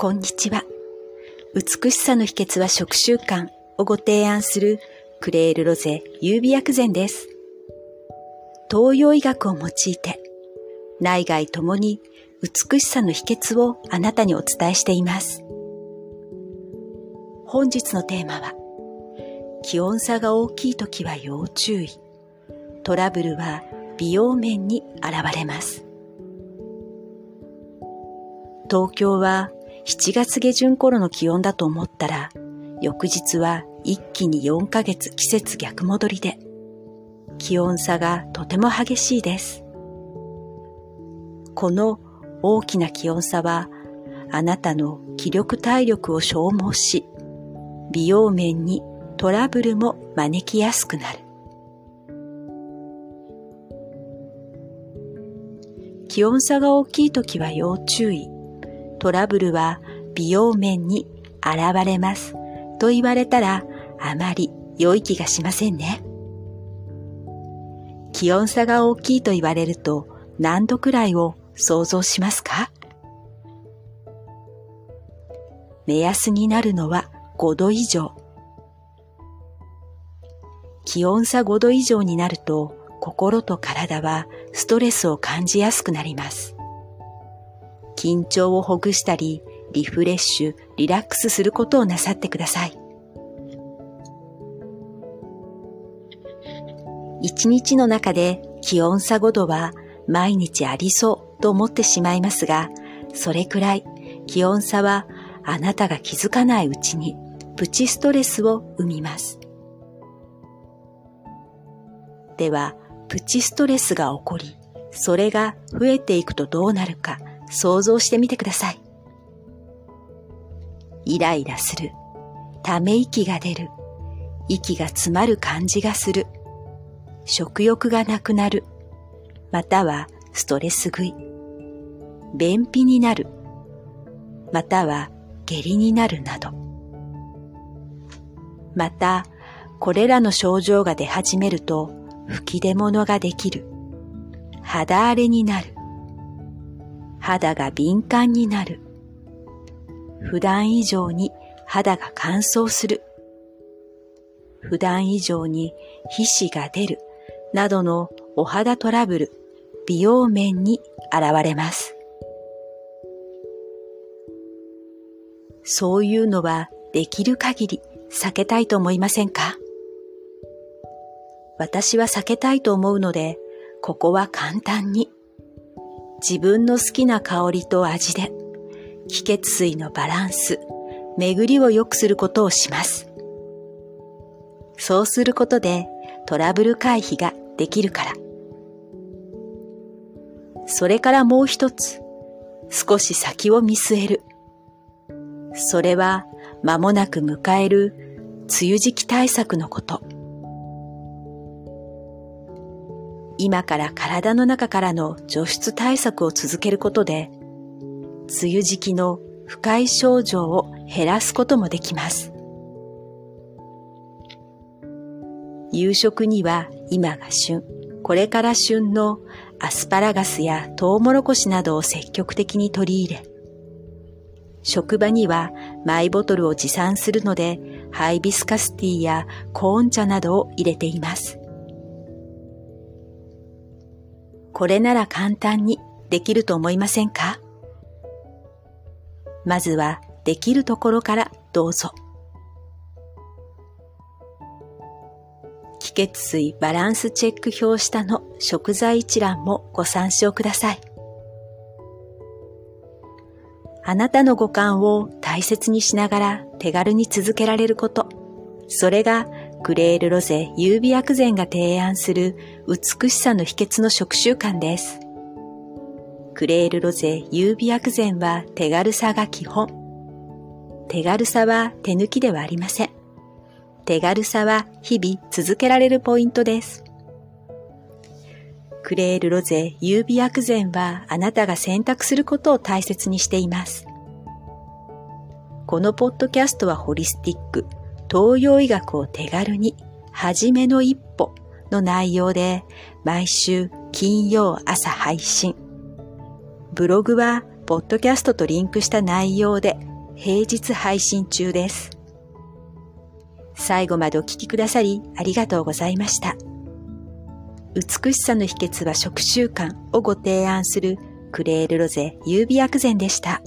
こんにちは。美しさの秘訣は食習慣をご提案するクレールロゼ優美薬膳です。東洋医学を用いて内外ともに美しさの秘訣をあなたにお伝えしています。本日のテーマは気温差が大きい時は要注意。トラブルは美容面に現れます。東京は7月下旬頃の気温だと思ったら、翌日は一気に4ヶ月季節逆戻りで、気温差がとても激しいです。この大きな気温差は、あなたの気力体力を消耗し、美容面にトラブルも招きやすくなる。気温差が大きい時は要注意。トラブルは美容面に現れますと言われたらあまり良い気がしませんね。気温差が大きいと言われると何度くらいを想像しますか？目安になるのは5度以上。気温差5度以上になると心と体はストレスを感じやすくなります。緊張をほぐしたり、リフレッシュ、リラックスすることをなさってください。一日の中で気温差5度は毎日ありそうと思ってしまいますが、それくらい気温差はあなたが気づかないうちにプチストレスを生みます。では、プチストレスが起こり、それが増えていくとどうなるか想像してみてください。イライラする。ため息が出る。息が詰まる感じがする。食欲がなくなる。またはストレス食い。便秘になる。または下痢になるなど。また、これらの症状が出始めると吹き出物ができる。肌荒れになる。肌が敏感になる。普段以上に肌が乾燥する。普段以上に皮脂が出るなどのお肌トラブル、美容面に現れます。そういうのはできる限り避けたいと思いませんか？私は避けたいと思うので、ここは簡単に自分の好きな香りと味で気血水のバランス、巡りを良くすることをします。そうすることでトラブル回避ができるから。それからもう一つ、少し先を見据える。それは間もなく迎える梅雨時期対策のこと。今から体の中からの除湿対策を続けることで、梅雨時期の不快症状を減らすこともできます。夕食には今が旬、これから旬のアスパラガスやトウモロコシなどを積極的に取り入れ、職場にはマイボトルを持参するのでハイビスカスティーやコーン茶などを入れています。これなら簡単にできると思いませんか？まずはできるところからどうぞ。気血水バランスチェック表下の食材一覧もご参照ください。あなたの五感を大切にしながら手軽に続けられること。それがクレールロゼ優美薬膳が提案する美しさの秘訣の食習慣です。クレールロゼ優美薬膳は手軽さが基本。手軽さは手抜きではありません。手軽さは日々続けられるポイントです。クレールロゼ優美薬膳はあなたが選択することを大切にしています。このポッドキャストはホリスティック、東洋医学を手軽に、はじめの一歩の内容で毎週金曜朝配信。ブログはポッドキャストとリンクした内容で平日配信中です。最後までお聴きくださりありがとうございました。美しさの秘訣は食習慣をご提案するクレールロゼ優美薬膳でした。